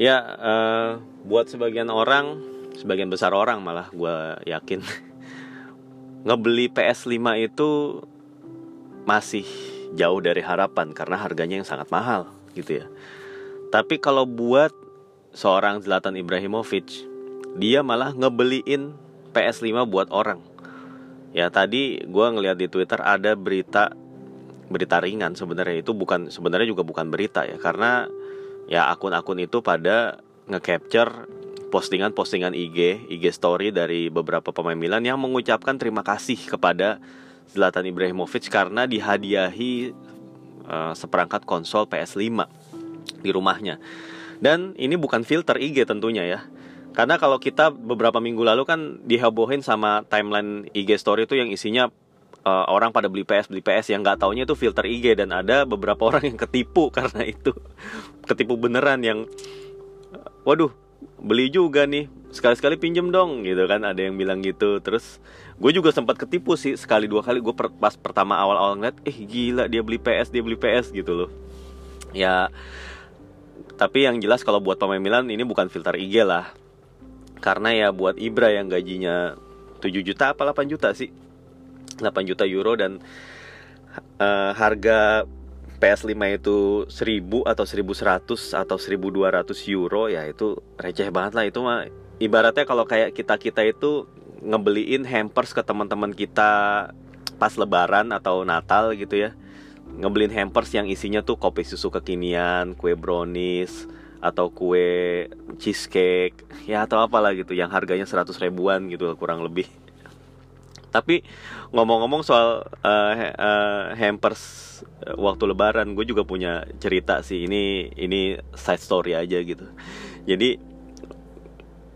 ya uh, buat sebagian orang sebagian besar orang malah gue yakin ngebeli PS5 itu masih jauh dari harapan karena harganya yang sangat mahal gitu ya. Tapi kalau buat seorang Zlatan Ibrahimovic, dia malah ngebeliin PS5 buat orang. Ya tadi gue ngeliat di Twitter ada berita berita ringan sebenarnya itu bukan sebenarnya juga bukan berita ya karena ya akun-akun itu pada nge-capture postingan-postingan IG, IG story dari beberapa pemain Milan yang mengucapkan terima kasih kepada Zlatan Ibrahimovic karena dihadiahi uh, seperangkat konsol PS5 di rumahnya. Dan ini bukan filter IG tentunya ya. Karena kalau kita beberapa minggu lalu kan dihebohin sama timeline IG story itu yang isinya uh, orang pada beli PS beli PS yang nggak taunya itu filter IG dan ada beberapa orang yang ketipu karena itu. Ketipu beneran yang waduh beli juga nih sekali-sekali pinjem dong gitu kan. Ada yang bilang gitu. Terus gue juga sempat ketipu sih sekali dua kali gue per, pas pertama awal-awal ngeliat eh gila dia beli PS dia beli PS gitu loh. Ya tapi yang jelas kalau buat pemain Milan ini bukan filter IG lah. Karena ya buat Ibra yang gajinya 7 juta apa 8 juta sih 8 juta euro dan uh, harga PS5 itu 1000 atau 1100 atau 1200 euro ya itu receh banget lah. Itu mah ibaratnya kalau kayak kita-kita itu ngebeliin hampers ke teman-teman kita pas lebaran atau Natal gitu ya. Ngebeliin hampers yang isinya tuh kopi susu kekinian, kue brownies atau kue cheesecake ya atau apalah gitu yang harganya 100 ribuan gitu kurang lebih tapi ngomong-ngomong soal uh, uh, hampers waktu lebaran gue juga punya cerita sih. Ini ini side story aja gitu. Jadi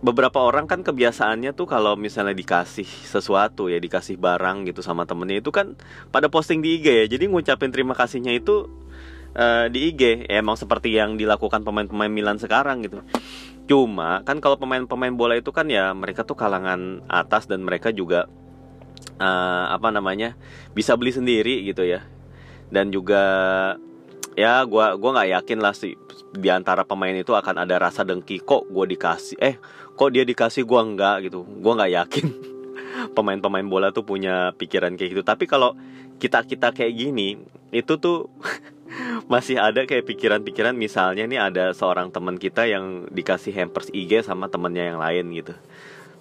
beberapa orang kan kebiasaannya tuh kalau misalnya dikasih sesuatu ya dikasih barang gitu sama temennya itu kan pada posting di IG ya. Jadi ngucapin terima kasihnya itu uh, di IG ya emang seperti yang dilakukan pemain-pemain Milan sekarang gitu. Cuma kan kalau pemain-pemain bola itu kan ya mereka tuh kalangan atas dan mereka juga uh, apa namanya bisa beli sendiri gitu ya. Dan juga ya gue gua nggak yakin lah sih di antara pemain itu akan ada rasa dengki kok gue dikasih eh kok dia dikasih gue enggak gitu. Gue nggak yakin pemain-pemain bola tuh punya pikiran kayak gitu. Tapi kalau kita kita kayak gini itu tuh masih ada kayak pikiran-pikiran misalnya nih ada seorang teman kita yang dikasih hampers IG sama temennya yang lain gitu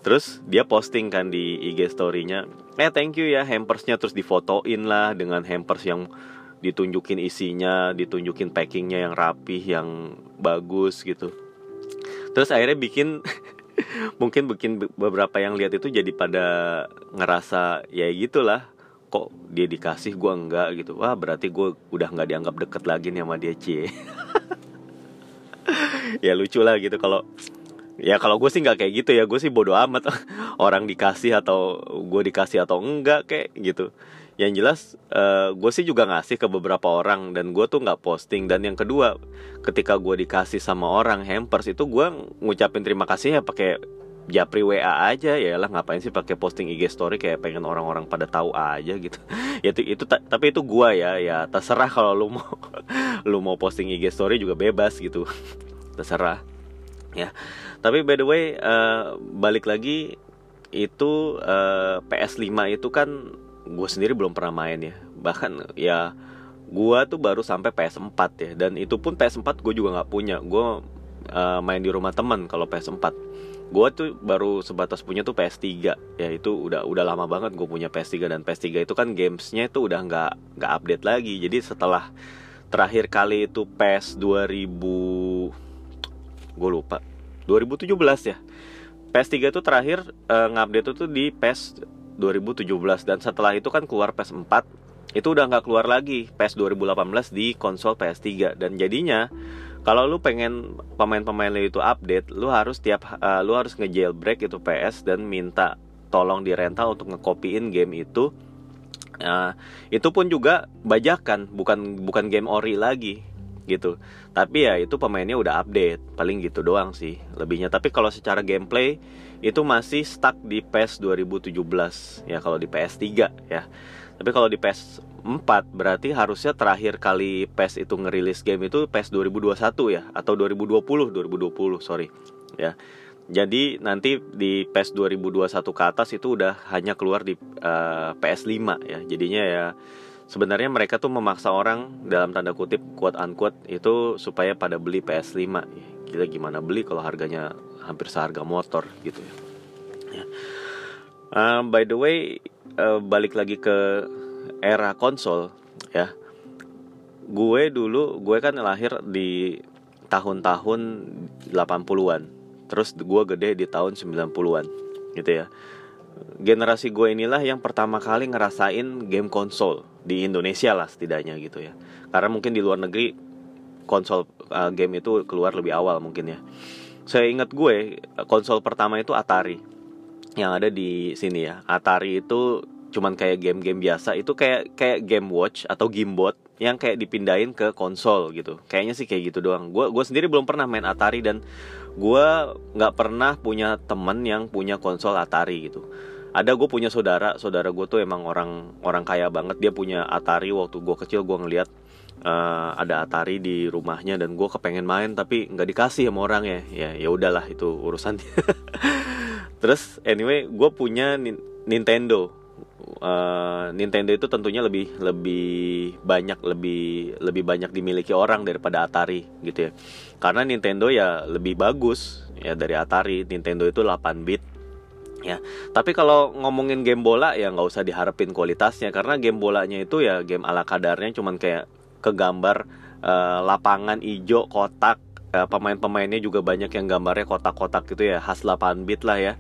Terus dia posting kan di IG story-nya, eh thank you ya hampersnya. Terus difotoin lah dengan hampers yang ditunjukin isinya, ditunjukin packingnya yang rapih, yang bagus gitu. Terus akhirnya bikin mungkin bikin beberapa yang lihat itu jadi pada ngerasa ya gitulah kok dia dikasih gue enggak gitu. Wah berarti gue udah nggak dianggap deket lagi nih sama dia cie. Ya lucu lah gitu kalau ya kalau gue sih nggak kayak gitu ya. Gue sih bodoh amat. Orang dikasih atau gue dikasih atau enggak kayak gitu. Yang jelas uh, eh, gue sih juga ngasih ke beberapa orang dan gue tuh nggak posting. Dan yang kedua ketika gue dikasih sama orang hampers itu gue ngucapin terima kasih ya pakai japri WA aja. Ya lah ngapain sih pakai posting IG story kayak pengen orang-orang pada tahu aja gitu. Ya itu itu tapi itu gue ya. Ya terserah kalau lu mau lu mau posting IG story juga bebas gitu. Terserah. Ya tapi by the way uh, balik lagi itu uh, eh, PS5 itu kan gue sendiri belum pernah main ya. Bahkan ya gue tuh baru sampai PS4 ya. Dan itu pun PS4 gue juga nggak punya. Gue uh, main di rumah teman kalau PS4 gue tuh baru sebatas punya tuh PS3 ya itu udah udah lama banget gue punya PS3 dan PS3 itu kan gamesnya itu udah nggak nggak update lagi. Jadi setelah terakhir kali itu PS 2000 gue lupa 2017 ya. PS3 itu terakhir uh, ngupdate itu di PS 2017 dan setelah itu kan keluar PS4 itu udah nggak keluar lagi PS 2018 di konsol PS3 dan jadinya kalau lu pengen pemain-pemain lu itu update lu harus tiap uh, lu harus ngejailbreak itu PS dan minta tolong di rental untuk ngekopiin game itu. Uh, itu pun juga bajakan bukan bukan game ori lagi gitu. Tapi ya itu pemainnya udah update paling gitu doang sih lebihnya. Tapi kalau secara gameplay itu masih stuck di PES 2017 ya kalau di PS3 ya. Tapi kalau di PES berarti harusnya terakhir kali PES itu ngerilis game itu PES 2021 ya atau 2020 2020 sorry ya. Jadi nanti di PES 2021 ke atas itu udah hanya keluar di uh, PS5 ya. Jadinya ya sebenarnya mereka tuh memaksa orang dalam tanda kutip quote unquote itu supaya pada beli PS5 gila gimana beli kalau harganya hampir seharga motor gitu ya. Uh, by the way uh, balik lagi ke era konsol ya. Gue dulu gue kan lahir di tahun-tahun 80-an terus gue gede di tahun 90-an gitu ya generasi gue inilah yang pertama kali ngerasain game konsol di Indonesia lah setidaknya gitu ya. Karena mungkin di luar negeri konsol uh, game itu keluar lebih awal mungkin ya. Saya ingat gue konsol pertama itu Atari. Yang ada di sini ya. Atari itu cuman kayak game-game biasa. Itu kayak kayak game watch atau gamebot yang kayak dipindahin ke konsol gitu. Kayaknya sih kayak gitu doang. Gue gue sendiri belum pernah main Atari dan gue nggak pernah punya temen yang punya konsol Atari gitu. Ada gue punya saudara. Saudara gue tuh emang orang orang kaya banget. Dia punya Atari. Waktu gue kecil gue ngeliat uh, ada Atari di rumahnya dan gue kepengen main tapi nggak dikasih sama orang ya. Ya ya udahlah itu urusan terus anyway gue punya Nintendo uh, Nintendo itu tentunya lebih lebih banyak lebih lebih banyak dimiliki orang daripada Atari gitu ya. Karena Nintendo ya lebih bagus ya dari Atari. Nintendo itu 8 bit ya. Tapi kalau ngomongin game bola ya nggak usah diharapin kualitasnya karena game bolanya itu ya game ala kadarnya cuman kayak kegambar uh, lapangan hijau kotak uh, pemain-pemainnya juga banyak yang gambarnya kotak-kotak gitu ya khas 8 bit lah ya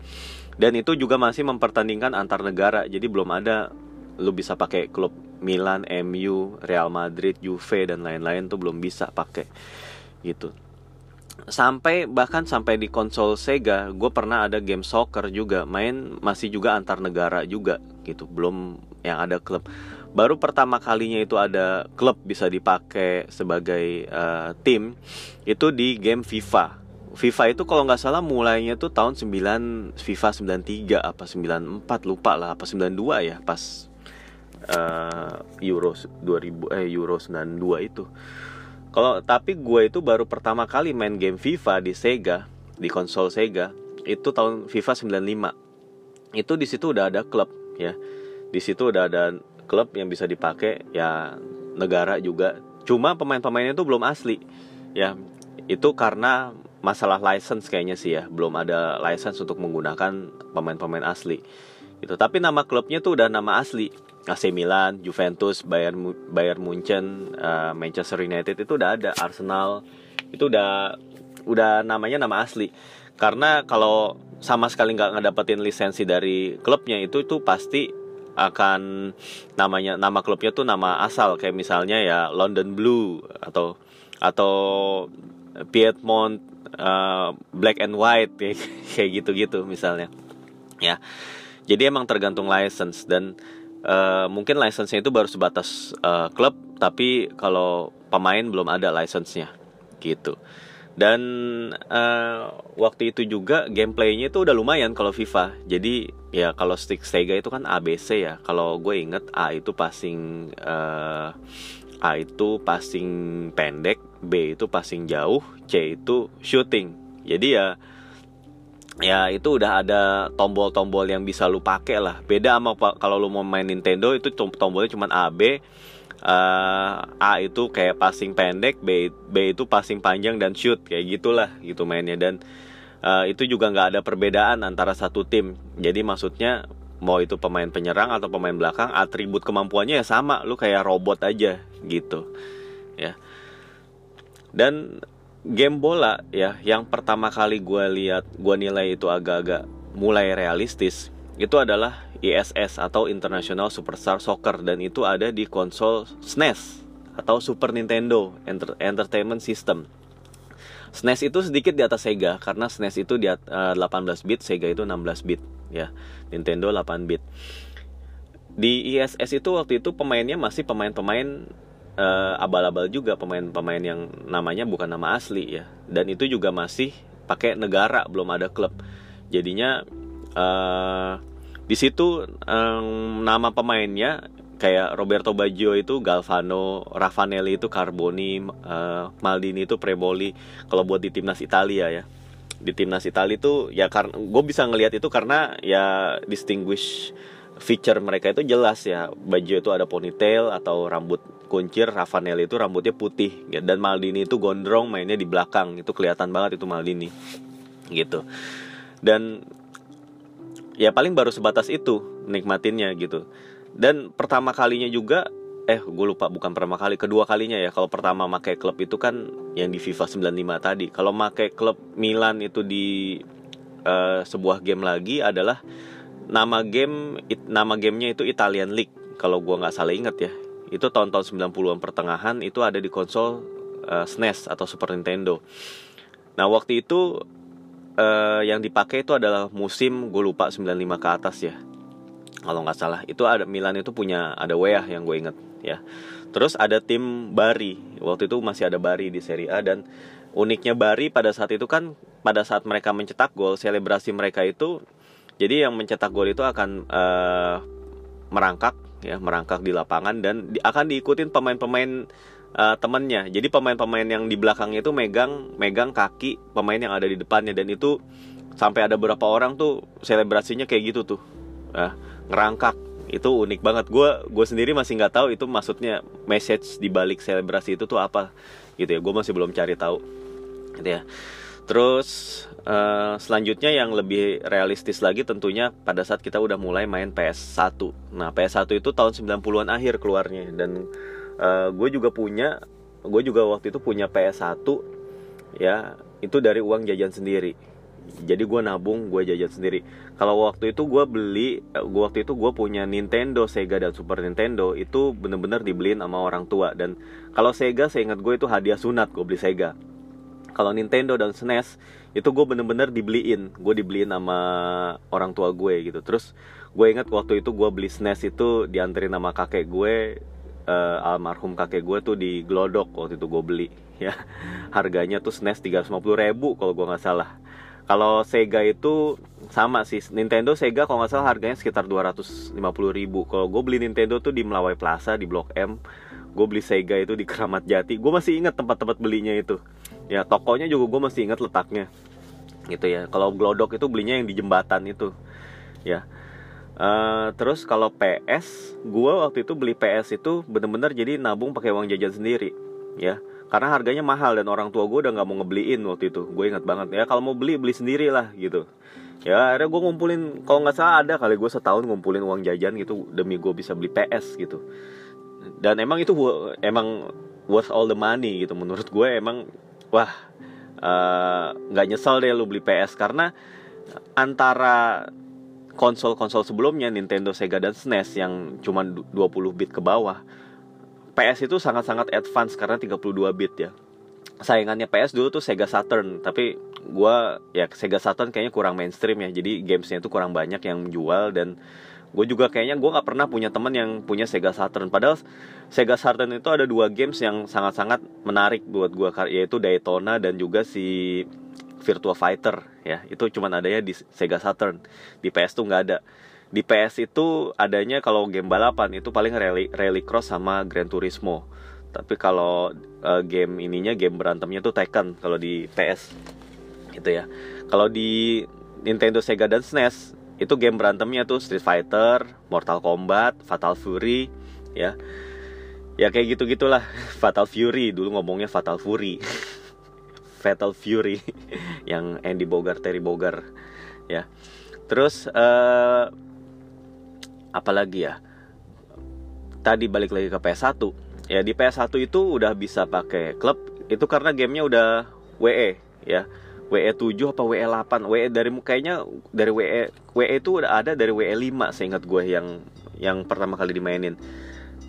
dan itu juga masih mempertandingkan antar negara. Jadi belum ada lu bisa pakai klub Milan, MU, Real Madrid, Juve dan lain-lain tuh belum bisa pakai. Gitu. Sampai bahkan sampai di konsol Sega gue pernah ada game soccer juga. Main masih juga antar negara juga gitu. Belum yang ada klub. Baru pertama kalinya itu ada klub bisa dipakai sebagai uh, tim itu di game FIFA FIFA itu kalau nggak salah mulainya tuh tahun 9 FIFA 93 apa 94 lupa lah apa 92 ya pas uh, Euro 2000 eh Euro 92 itu. Kalau tapi gue itu baru pertama kali main game FIFA di Sega, di konsol Sega itu tahun FIFA 95. Itu di situ udah ada klub ya. Di situ udah ada klub yang bisa dipakai ya negara juga. Cuma pemain-pemainnya itu belum asli. Ya, itu karena masalah license kayaknya sih ya. Belum ada license untuk menggunakan pemain-pemain asli. Gitu. Tapi nama klubnya tuh udah nama asli. AC Milan, Juventus, Bayern Bayern Munchen, uh, Manchester United itu udah ada. Arsenal itu udah udah namanya nama asli. Karena kalau sama sekali nggak ngedapetin lisensi dari klubnya itu tuh pasti akan namanya nama klubnya tuh nama asal. Kayak misalnya ya London Blue atau atau Piedmont uh, black and white kayak gitu-gitu misalnya. Ya jadi emang tergantung license dan uh, mungkin license-nya itu baru sebatas uh, klub tapi kalau pemain belum ada license-nya gitu. Dan uh, waktu itu juga gameplaynya itu udah lumayan kalau FIFA. Jadi ya kalau stick Sega itu kan ABC ya. Kalau gue inget A itu passing uh, A itu passing pendek B itu passing jauh C itu shooting. Jadi ya ya itu udah ada tombol-tombol yang bisa lu pakai lah. Beda sama kalau lu mau main Nintendo itu tombolnya cuma A B. Uh, A itu kayak passing pendek B B itu passing panjang dan shoot kayak gitulah gitu mainnya. Dan uh, itu juga nggak ada perbedaan antara satu tim. Jadi maksudnya mau itu pemain penyerang atau pemain belakang atribut kemampuannya ya sama lu kayak robot aja gitu. Ya dan game bola ya yang pertama kali gue lihat gue nilai itu agak-agak mulai realistis itu adalah ISS atau International Superstar Soccer dan itu ada di konsol SNES e atau Super Nintendo Enter Entertainment System. SNES e itu sedikit di atas Sega karena SNES e itu di uh, eh, 18 bit, Sega itu 16 bit ya. Nintendo 8 bit. Di ISS itu waktu itu pemainnya masih pemain-pemain uh, abal-abal juga pemain-pemain yang namanya bukan nama asli ya dan itu juga masih pakai negara belum ada klub jadinya uh, di situ um, nama pemainnya kayak Roberto Baggio itu Galvano, Raffanelli itu Carboni, uh, Maldini itu Premoli. Kalau buat di timnas Italia ya, di timnas Italia itu ya karena gue bisa ngelihat itu karena ya distinguish feature mereka itu jelas ya. Baggio itu ada ponytail atau rambut kuncir, Raffanelli itu rambutnya putih ya. dan Maldini itu gondrong mainnya di belakang. Itu kelihatan banget itu Maldini gitu. Dan ya paling baru sebatas itu nikmatinnya gitu. Dan pertama kalinya juga eh gue lupa bukan pertama kali kedua kalinya ya. Kalau pertama make klub itu kan yang di FIFA 95 tadi. Kalau make klub Milan itu di uh, sebuah game lagi adalah nama game it, nama gamenya itu Italian League. Kalau gue nggak salah inget ya itu tahun-tahun 90-an pertengahan itu ada di konsol uh, eh, SNES atau Super Nintendo. Nah waktu itu uh, yang dipakai itu adalah musim gue lupa 95 ke atas ya. Kalau nggak salah. Itu ada Milan itu punya ada Weah yang gue inget ya. Terus ada tim Bari. Waktu itu masih ada Bari di Serie A dan uniknya Bari pada saat itu kan pada saat mereka mencetak gol selebrasi mereka itu jadi yang mencetak gol itu akan uh, merangkak ya merangkak di lapangan dan di, akan diikutin pemain-pemain uh, temennya. Jadi pemain-pemain yang di belakangnya itu megang megang kaki pemain yang ada di depannya. Dan itu sampai ada beberapa orang tuh selebrasinya kayak gitu tuh uh, ngerangkak. Itu unik banget. Gue gue sendiri masih nggak tahu itu maksudnya message di balik selebrasi itu tuh apa gitu ya. Gue masih belum cari tahu gitu ya. Terus uh, selanjutnya yang lebih realistis lagi tentunya pada saat kita udah mulai main PS1 nah PS1 itu tahun 90-an akhir keluarnya. Dan uh, gue juga punya gue juga waktu itu punya PS1 ya itu dari uang jajan sendiri. Jadi gue nabung gue jajan sendiri. Kalau waktu itu gue beli eh, gua waktu itu gue punya Nintendo Sega dan Super Nintendo itu bener-bener dibeliin sama orang tua. Dan kalau Sega saya ingat gue itu hadiah sunat gue beli Sega. Kalau Nintendo dan SNES itu gue bener-bener dibeliin. Gue dibeliin sama orang tua gue gitu. Terus gue ingat waktu itu gue beli SNES e itu dianterin sama kakek gue uh, almarhum kakek gue tuh di Glodok waktu itu gue beli ya. Harganya tuh SNES e 350 ribu kalau gue nggak salah. Kalau Sega itu sama sih. Nintendo Sega kalau nggak salah harganya sekitar 250 ribu. Kalau gue beli Nintendo tuh di Melawai Plaza di Blok M. Gue beli Sega itu di Keramat Jati. Gue masih ingat tempat-tempat belinya itu. Ya tokonya juga gue masih ingat letaknya gitu ya. Kalau Glodok itu belinya yang di jembatan itu ya. Uh, terus kalau PS gue waktu itu beli PS itu bener-bener jadi nabung pakai uang jajan sendiri ya. Karena harganya mahal dan orang tua gue udah nggak mau ngebeliin waktu itu. Gue ingat banget. Ya kalau mau beli beli sendiri lah gitu. Ya akhirnya gue ngumpulin kalau nggak salah ada kali gue setahun ngumpulin uang jajan gitu demi gue bisa beli PS gitu. Dan emang itu emang worth all the money gitu. Menurut gue emang wah nggak uh, nyesel deh lu beli PS karena antara konsol-konsol sebelumnya Nintendo, Sega dan SNES yang cuma 20 bit ke bawah PS itu sangat-sangat advance karena 32 bit ya. Saingannya PS dulu tuh Sega Saturn tapi gue ya Sega Saturn kayaknya kurang mainstream ya jadi gamesnya itu kurang banyak yang menjual dan gue juga kayaknya gue nggak pernah punya teman yang punya Sega Saturn. Padahal Sega Saturn itu ada dua games yang sangat-sangat menarik buat gue yaitu Daytona dan juga si Virtua Fighter ya. Itu cuman adanya di Sega Saturn. Di PS tuh nggak ada. Di PS itu adanya kalau game balapan itu paling rally rally cross sama Gran Turismo. Tapi kalau uh, game ininya game berantemnya tuh Tekken kalau di PS gitu ya. Kalau di Nintendo Sega dan SNES itu game berantemnya tuh Street Fighter Mortal Kombat Fatal Fury ya. Ya kayak gitu gitulah Fatal Fury dulu ngomongnya Fatal Fury. Fatal Fury yang Andy Bogart Terry Bogard ya. Terus uh, apalagi ya? Tadi balik lagi ke PS1 ya di PS1 itu udah bisa pakai klub. Itu karena gamenya udah WE ya WE 7 apa WE 8 WE dari kayaknya dari WE WE itu udah ada dari WE 5 seingat gue yang yang pertama kali dimainin.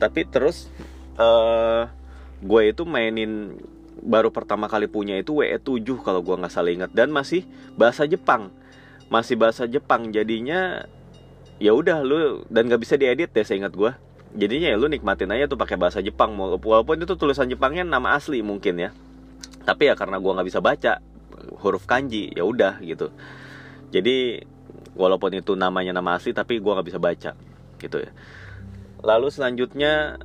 Tapi terus uh, gue itu mainin baru pertama kali punya itu WE 7 kalau gue nggak salah ingat. Dan masih bahasa Jepang. Masih bahasa Jepang jadinya ya udah lu dan gak bisa diedit deh saya ingat gue jadinya ya lu nikmatin aja tuh pakai bahasa Jepang. Walaupun itu tulisan Jepangnya nama asli mungkin ya. Tapi ya karena gue nggak bisa baca huruf kanji ya udah gitu. Jadi walaupun itu namanya nama asli tapi gue nggak bisa baca gitu ya. Lalu selanjutnya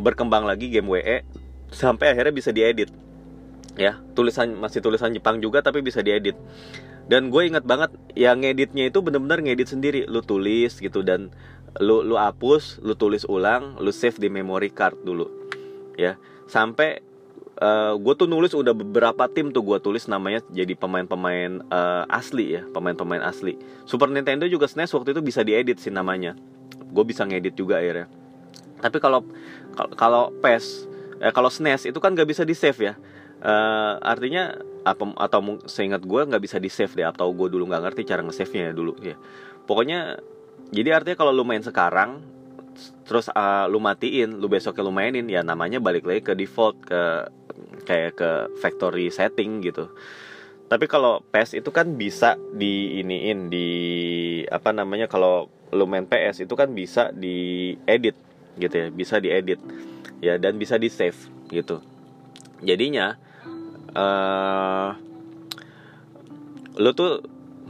berkembang lagi game WE sampai akhirnya bisa diedit ya. Tulisan masih tulisan Jepang juga tapi bisa diedit. Dan gue ingat banget yang ngeditnya itu bener-bener ngedit sendiri. Lu tulis gitu dan lu lu hapus lu tulis ulang lu save di memory card dulu ya. Sampai uh, gue tuh nulis udah beberapa tim tuh gue tulis namanya jadi pemain-pemain uh, asli ya pemain-pemain asli. Super Nintendo juga SNES waktu itu bisa diedit sih namanya. Gue bisa ngedit juga akhirnya. Tapi kalau kalau PES eh, kalau SNES itu kan gak bisa di save ya. Uh, artinya apa atau seingat gue nggak bisa di save deh atau gue dulu nggak ngerti cara nge-save nya ya dulu ya. Pokoknya jadi artinya kalau lu main sekarang terus uh, lu matiin lu besoknya lu mainin ya namanya balik lagi ke default ke kayak ke factory setting gitu. Tapi kalau PS itu kan bisa di iniin di apa namanya kalau lu main PS itu kan bisa di edit gitu ya bisa diedit. Ya dan bisa di save gitu. Jadinya uh, lu tuh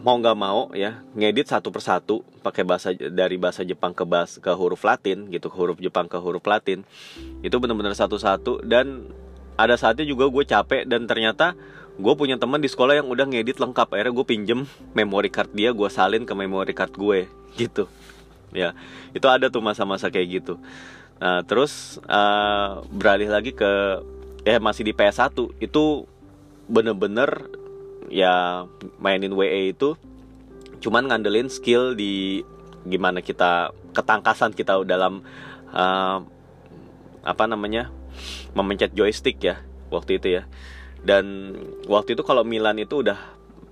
mau nggak mau ya ngedit satu persatu pakai bahasa dari bahasa Jepang ke bahasa ke huruf Latin gitu ke huruf Jepang ke huruf Latin. Itu benar-benar satu-satu dan ada saatnya juga gue capek dan ternyata gue punya teman di sekolah yang udah ngedit lengkap. Akhirnya gue pinjem memory card dia gue salin ke memory card gue gitu. Ya itu ada tuh masa-masa kayak gitu. Nah terus uh, beralih lagi ke ya masih di PS1 itu bener-bener ya mainin WE itu cuman ngandelin skill di gimana kita ketangkasan kita dalam uh, apa namanya memencet joystick ya waktu itu ya. Dan waktu itu kalau Milan itu udah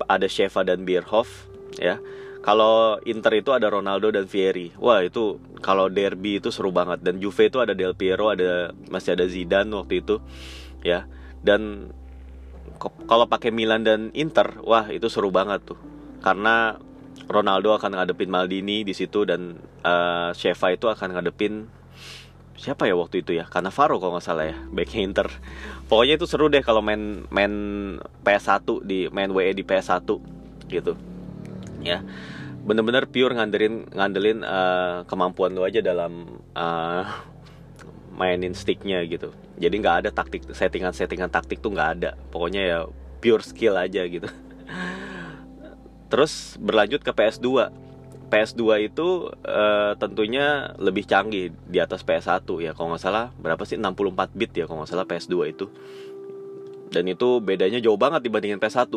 ada Sheva dan Bierhoff ya. Kalau Inter itu ada Ronaldo dan Vieri. Wah itu kalau derby itu seru banget. Dan Juve itu ada Del Piero ada masih ada Zidane waktu itu ya. Dan kalau pakai Milan dan Inter wah itu seru banget tuh. Karena Ronaldo akan ngadepin Maldini di situ dan uh, Sheva itu akan ngadepin siapa ya waktu itu ya? Karena Faro kalau nggak salah ya backnya Inter. Pokoknya itu seru deh kalau main main PS1 di main WE di PS1 gitu. Ya bener-bener pure ngandelin ngandelin uh, kemampuan lu aja dalam uh, mainin sticknya gitu jadi nggak ada taktik settingan settingan taktik tuh nggak ada. Pokoknya ya pure skill aja gitu. Terus berlanjut ke PS2 PS2 itu uh, tentunya lebih canggih di atas PS1 ya. Kalau nggak salah berapa sih? 64 bit ya kalau nggak salah PS2 itu. Dan itu bedanya jauh banget dibandingin PS1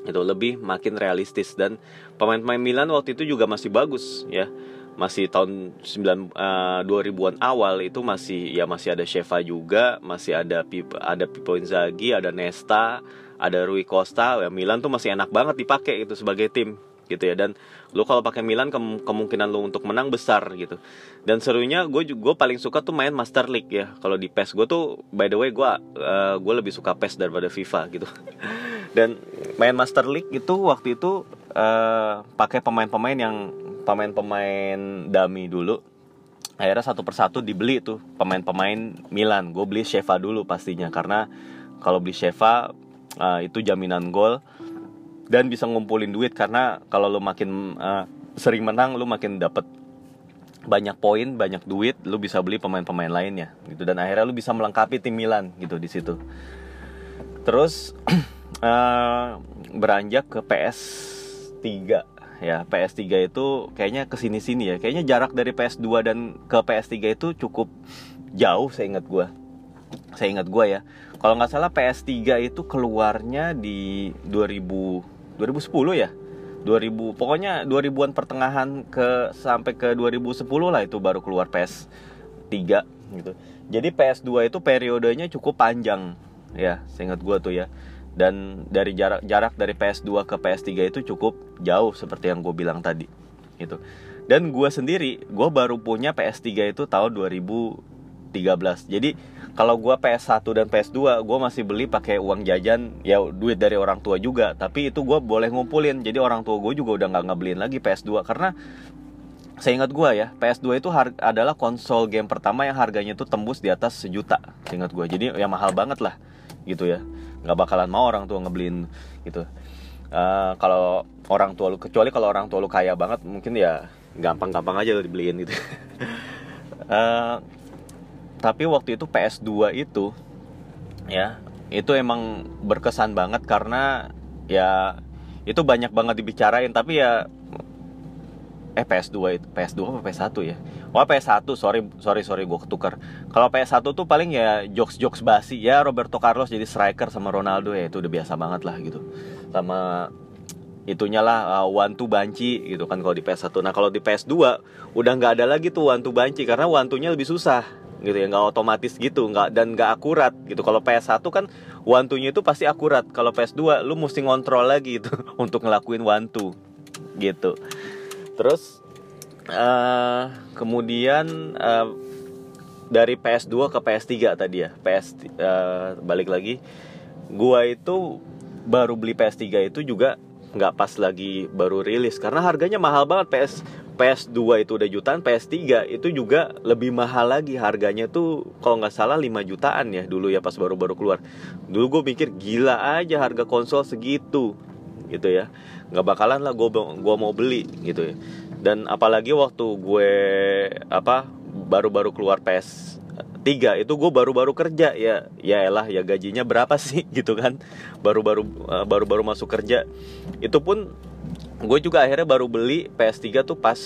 itu lebih makin realistis. Dan pemain-pemain Milan waktu itu juga masih bagus ya masih tahun 9 uh, 2000-an awal itu masih ya masih ada Sheva juga, masih ada Pipo, ada Pipo Inzaghi, ada Nesta, ada Rui Costa. Ya Milan tuh masih enak banget dipakai itu sebagai tim gitu ya. Dan lu kalau pakai Milan ke kemungkinan lu untuk menang besar gitu. Dan serunya gue gue paling suka tuh main Master League ya. Kalau di PES gue tuh by the way gue uh, gue lebih suka PES daripada FIFA gitu. Dan main Master League itu waktu itu uh, pakai pemain-pemain yang pemain-pemain dummy dulu akhirnya satu persatu dibeli tuh pemain-pemain Milan. Gue beli Sheva dulu pastinya karena kalau beli Sheva uh, itu jaminan gol dan bisa ngumpulin duit. Karena kalau lo makin uh, sering menang lo makin dapet banyak poin banyak duit lo bisa beli pemain-pemain lainnya gitu. Dan akhirnya lo bisa melengkapi tim Milan gitu di situ. Terus uh, beranjak ke PS 3 ya PS3 itu kayaknya ke sini sini ya. Kayaknya jarak dari PS2 dan ke PS3 itu cukup jauh saya ingat gue saya ingat gue ya. Kalau nggak salah PS3 itu keluarnya di 2000 2010 ya? 2000 pokoknya 2000-an pertengahan ke sampai ke 2010 lah itu baru keluar PS3 gitu. Jadi PS2 itu periodenya cukup panjang ya, saya ingat gue tuh ya dan dari jarak jarak dari PS2 ke PS3 itu cukup jauh seperti yang gue bilang tadi gitu. Dan gue sendiri gue baru punya PS3 itu tahun 2013 jadi kalau gue PS1 dan PS2 gue masih beli pakai uang jajan ya duit dari orang tua juga. Tapi itu gue boleh ngumpulin. Jadi orang tua gue juga udah nggak ngebeliin lagi PS2 karena saya ingat gue ya PS2 itu adalah konsol game pertama yang harganya itu tembus di atas sejuta ingat gue jadi ya mahal banget lah gitu ya nggak bakalan mau orang tua ngebeliin gitu. Uh, kalau orang tua lu kecuali kalau orang tua lu kaya banget mungkin ya gampang-gampang aja lu dibeliin gitu. Uh, tapi waktu itu PS2 itu ya itu emang berkesan banget karena ya itu banyak banget dibicarain. Tapi ya eh PS2 itu PS2 apa PS1 ya? Wah PS1 sorry sorry sorry gue ketukar kalau PS1 tuh paling ya jokes jokes basi. Ya Roberto Carlos jadi striker sama Ronaldo ya itu udah biasa banget lah gitu. Sama itunya lah uh, two banci gitu kan kalau di PS1 nah kalau di PS2 udah nggak ada lagi tuh two banci karena two-nya lebih susah gitu ya. Nggak otomatis gitu nggak dan nggak akurat gitu. Kalau PS1 kan two-nya itu pasti akurat. Kalau PS2 lu mesti ngontrol lagi itu untuk ngelakuin one two gitu terus uh, kemudian uh, dari PS2 ke PS3 tadi ya PS uh, balik lagi. Gua itu baru beli PS3 itu juga nggak pas lagi baru rilis. Karena harganya mahal banget PS PS2 itu udah jutaan PS3 itu juga lebih mahal lagi. Harganya tuh kalau nggak salah 5 jutaan ya dulu ya pas baru-baru keluar. Dulu gue mikir gila aja harga konsol segitu gitu ya. Nggak bakalan lah gue gua mau beli gitu ya. Dan apalagi waktu gue apa baru-baru keluar PS tiga itu gue baru-baru kerja ya. Ya elah ya gajinya berapa sih gitu kan. Baru-baru uh, baru-baru masuk kerja. Itu pun gue juga akhirnya baru beli PS3 tuh pas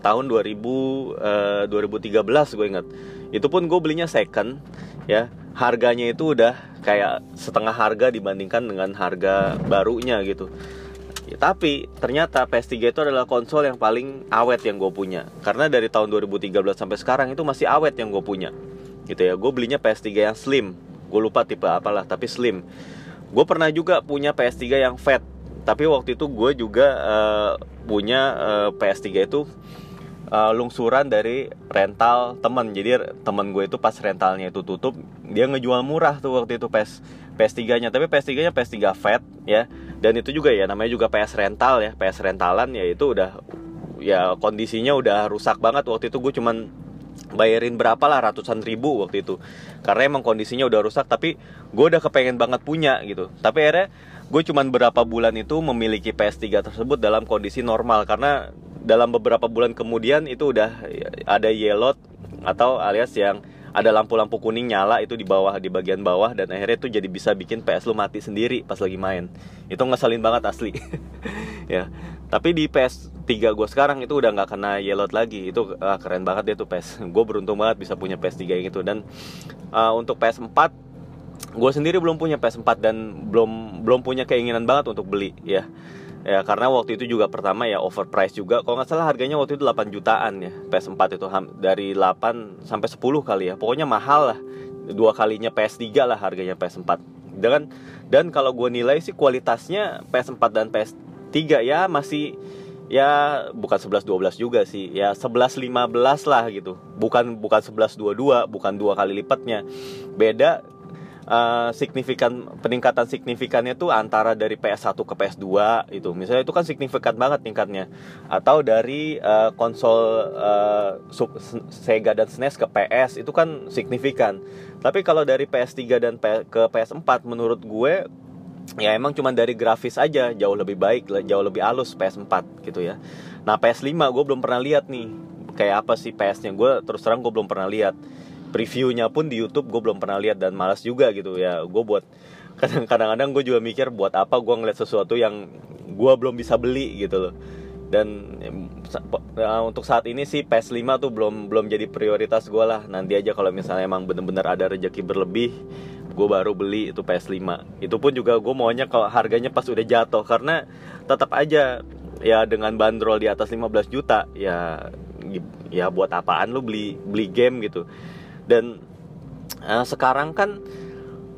tahun 2000 uh, 2013 gue ingat itu pun gue belinya second ya. Harganya itu udah kayak setengah harga dibandingkan dengan harga barunya gitu. Ya, tapi ternyata PS3 itu adalah konsol yang paling awet yang gue punya. Karena dari tahun 2013 sampai sekarang itu masih awet yang gue punya. Gitu ya gue belinya PS3 yang slim. Gue lupa tipe apalah tapi slim. Gue pernah juga punya PS3 yang fat. Tapi waktu itu gue juga uh, punya uh, eh, PS3 itu uh, lungsuran dari rental temen. Jadi temen gue itu pas rentalnya itu tutup dia ngejual murah tuh waktu itu PS PS3 nya tapi PS3 nya PS3 fat ya. Dan itu juga ya namanya juga PS rental ya. PS rentalan ya itu udah ya kondisinya udah rusak banget. Waktu itu gue cuman bayarin berapa lah ratusan ribu waktu itu. Karena emang kondisinya udah rusak tapi gue udah kepengen banget punya gitu. Tapi akhirnya gue cuman berapa bulan itu memiliki PS3 tersebut dalam kondisi normal. Karena dalam beberapa bulan kemudian itu udah ada yellow atau alias yang ada lampu-lampu kuning nyala itu di bawah di bagian bawah dan akhirnya itu jadi bisa bikin PS lu mati sendiri pas lagi main. Itu ngeselin banget asli. Ya. Tapi di PS3 gue sekarang itu udah nggak kena yellow lagi. Itu uh, keren banget dia tuh PS gue beruntung banget bisa punya PS3 yang itu. Dan uh, untuk PS4 gue sendiri belum punya PS4 dan belum belum punya keinginan banget untuk beli ya ya karena waktu itu juga pertama ya overpriced juga kalau nggak salah harganya waktu itu 8 jutaan ya PS4 itu dari 8 sampai 10 kali ya pokoknya mahal lah dua kalinya PS3 lah harganya PS4 dan dan kalau gue nilai sih kualitasnya PS4 dan PS3 tiga ya masih ya bukan 11 12 juga sih. Ya 11 15 lah gitu. Bukan bukan 11 22, bukan dua kali lipatnya. Beda uh, signifikan peningkatan signifikannya tuh antara dari PS1 ke PS2 itu. Misalnya itu kan signifikan banget tingkatnya. Atau dari uh, konsol uh, Sega dan SNES ke PS itu kan signifikan. Tapi kalau dari PS3 dan P ke PS4 menurut gue ya emang cuma dari grafis aja jauh lebih baik jauh lebih halus PS4 gitu ya nah PS5 gue belum pernah lihat nih kayak apa sih PS-nya gue terus terang gue belum pernah lihat previewnya pun di YouTube gue belum pernah lihat dan malas juga gitu ya. Gue buat kadang-kadang gue juga mikir buat apa gue ngeliat sesuatu yang gue belum bisa beli gitu loh. Dan uh, untuk saat ini sih PS5 tuh belum belum jadi prioritas gue lah. Nanti aja kalau misalnya emang bener-bener ada rezeki berlebih gue baru beli itu PS5 itu pun juga gue maunya kalau harganya pas udah jatuh karena tetap aja ya dengan bandrol di atas 15 juta ya ya buat apaan lu beli beli game gitu dan uh, sekarang kan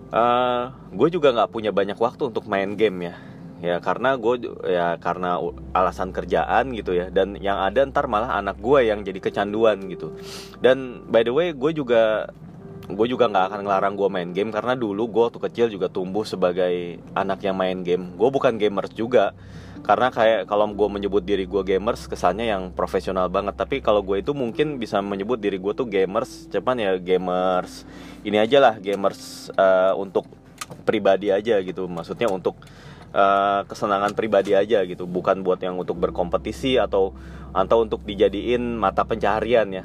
uh, eh, gue juga nggak punya banyak waktu untuk main game ya. Ya karena gue ya karena alasan kerjaan gitu ya. Dan yang ada ntar malah anak gue yang jadi kecanduan gitu. Dan by the way gue juga gue juga nggak akan ngelarang gue main game. Karena dulu gue waktu kecil juga tumbuh sebagai anak yang main game. Gue bukan gamers juga karena kayak kalau gue menyebut diri gue gamers kesannya yang profesional banget. Tapi kalau gue itu mungkin bisa menyebut diri gue tuh gamers. Cuman ya gamers ini aja lah gamers uh, untuk pribadi aja gitu. Maksudnya untuk uh, kesenangan pribadi aja gitu. Bukan buat yang untuk berkompetisi atau atau untuk dijadiin mata pencaharian ya.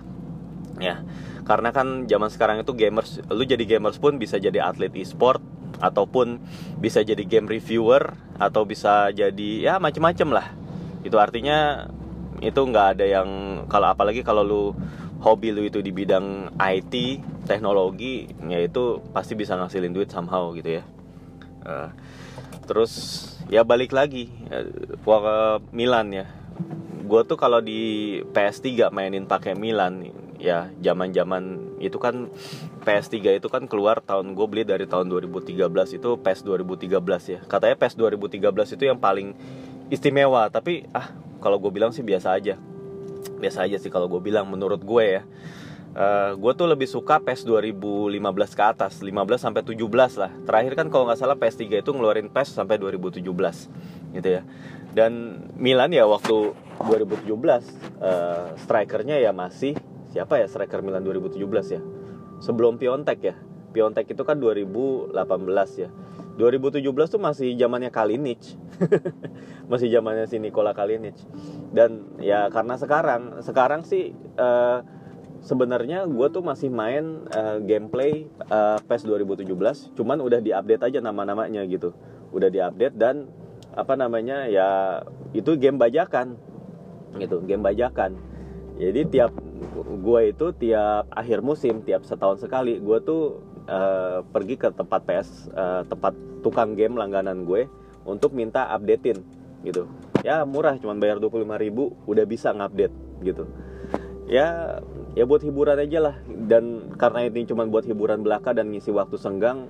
Ya karena kan zaman sekarang itu gamers lu jadi gamers pun bisa jadi atlet e-sport ataupun bisa jadi game reviewer atau bisa jadi ya macem-macem lah. Itu artinya itu nggak ada yang kalau apalagi kalau lu hobi lu itu di bidang IT teknologi ya itu pasti bisa ngasilin duit somehow gitu ya. Uh, terus ya balik lagi uh, ke Milan ya. Gue tuh kalau di PS3 mainin pakai Milan ya zaman zaman itu kan PS3 itu kan keluar tahun gue beli dari tahun 2013 itu PS 2013 ya. Katanya PS 2013 itu yang paling istimewa tapi ah kalau gue bilang sih biasa aja. Biasa aja sih kalau gue bilang menurut gue ya. Uh, eh, gue tuh lebih suka PES 2015 ke atas 15 sampai 17 lah. Terakhir kan kalau nggak salah PS3 itu ngeluarin PES sampai 2017 gitu ya. Dan Milan ya waktu 2017 uh, strikernya ya masih siapa ya striker Milan 2017 ya? Sebelum Piontek ya. Piontek itu kan 2018 ya. 2017 tuh masih zamannya Kalinic. Masih zamannya si Nikola Kalinic. Dan ya karena sekarang sekarang sih uh, sebenarnya gue tuh masih main uh, gameplay uh, PES 2017 cuman udah diupdate aja nama-namanya gitu. Udah diupdate dan apa namanya ya itu game bajakan. Gitu game bajakan jadi tiap gue itu tiap akhir musim tiap setahun sekali gue tuh uh, pergi ke tempat PS uh, tempat tukang game langganan gue untuk minta updatein gitu. Ya murah cuman bayar 25 ribu udah bisa ngupdate gitu. Ya ya buat hiburan aja lah. Dan karena ini cuma buat hiburan belaka dan ngisi waktu senggang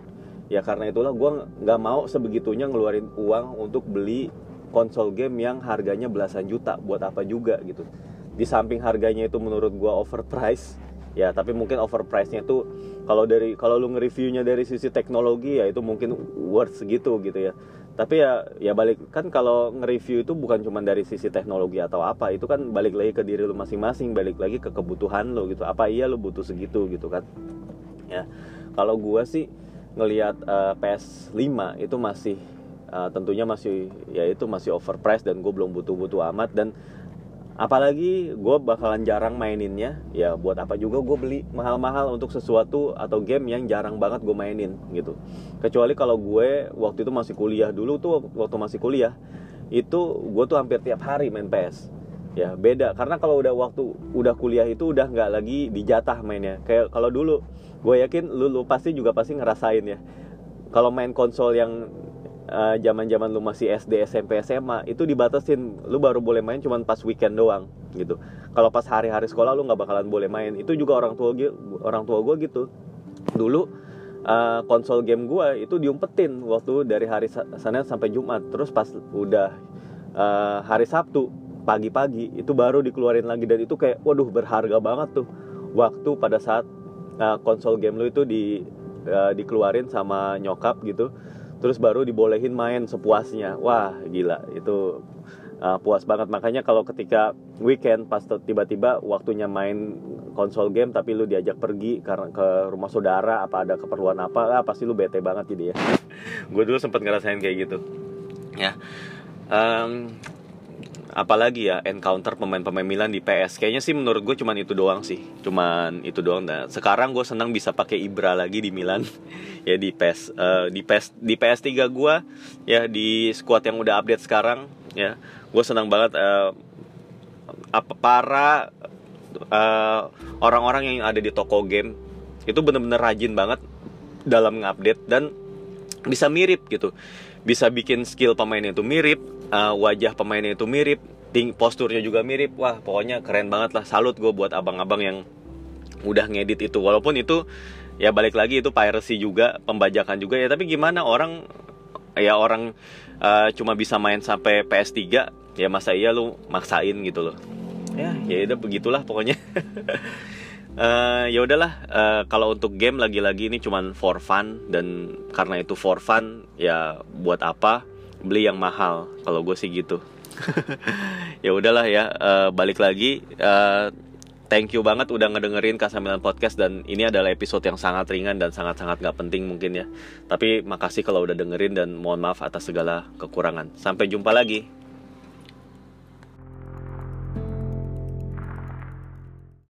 ya karena itulah gue nggak mau sebegitunya ngeluarin uang untuk beli konsol game yang harganya belasan juta buat apa juga gitu di samping harganya itu menurut gua overpriced. Ya tapi mungkin overpriced-nya itu kalau dari kalau lu nge-reviewnya dari sisi teknologi ya itu mungkin worth segitu gitu ya. Tapi ya ya balik kan kalau nge-review itu bukan cuma dari sisi teknologi atau apa itu kan balik lagi ke diri lu masing-masing balik lagi ke kebutuhan lo gitu. Apa iya lu butuh segitu gitu kan? Ya kalau gua sih ngelihat uh, eh, PS5 itu masih uh, tentunya masih ya itu masih overpriced dan gue belum butuh-butuh amat. Dan apalagi gue bakalan jarang maininnya. Ya buat apa juga gue beli mahal-mahal untuk sesuatu atau game yang jarang banget gue mainin gitu. Kecuali kalau gue waktu itu masih kuliah. Dulu tuh waktu masih kuliah itu gue tuh hampir tiap hari main PS ya beda. Karena kalau udah waktu udah kuliah itu udah nggak lagi dijatah mainnya. Kayak kalau dulu gue yakin lu, lu pasti juga pasti ngerasain ya. Kalau main konsol yang zaman uh, zaman lu masih SD SMP SMA itu dibatasin. Lu baru boleh main cuman pas weekend doang gitu. Kalau pas hari-hari sekolah lu nggak bakalan boleh main. Itu juga orang tua gue orang tua gue gitu. Dulu uh, konsol game gue itu diumpetin waktu dari hari Senin sampai Jumat. Terus pas udah uh, hari Sabtu pagi-pagi itu baru dikeluarin lagi. Dan itu kayak waduh berharga banget tuh. Waktu pada saat uh, konsol game lu itu di uh, dikeluarin sama nyokap gitu terus baru dibolehin main sepuasnya. Wah gila. Itu uh, puas banget. Makanya kalau ketika weekend pas tiba-tiba waktunya main konsol game tapi lu diajak pergi karena ke rumah saudara apa ada keperluan apa ah, pasti lu bete banget jadi ya. Gue dulu sempat ngerasain kayak gitu. Ya. Um, apalagi ya encounter pemain-pemain Milan di PS kayaknya sih menurut gue cuman itu doang sih. Cuman itu doang. Nah sekarang gue senang bisa pakai Ibra lagi di Milan. Ya di PS uh, di PS di PS3 gue ya di squad yang udah update sekarang ya. Gue senang banget uh, apa para uh, orang-orang yang ada di toko game itu bener-bener rajin banget dalam ngupdate dan bisa mirip gitu. Bisa bikin skill pemainnya itu mirip uh, wajah pemainnya itu mirip ting posturnya juga mirip. Wah pokoknya keren banget lah. Salut gue buat abang-abang yang udah ngedit itu. Walaupun itu ya balik lagi itu piracy juga pembajakan juga ya. Tapi gimana orang ya orang uh, cuma bisa main sampai PS3 ya masa iya lu maksain gitu loh. Ya ya udah begitulah pokoknya uh, ya udahlah uh, kalau untuk game lagi-lagi ini cuman for fun dan karena itu for fun ya buat apa beli yang mahal kalau gue sih gitu ya udahlah ya uh, balik lagi uh, thank you banget udah ngedengerin Kasamilan Podcast dan ini adalah episode yang sangat ringan dan sangat-sangat gak penting mungkin ya. Tapi makasih kalau udah dengerin dan mohon maaf atas segala kekurangan. Sampai jumpa lagi.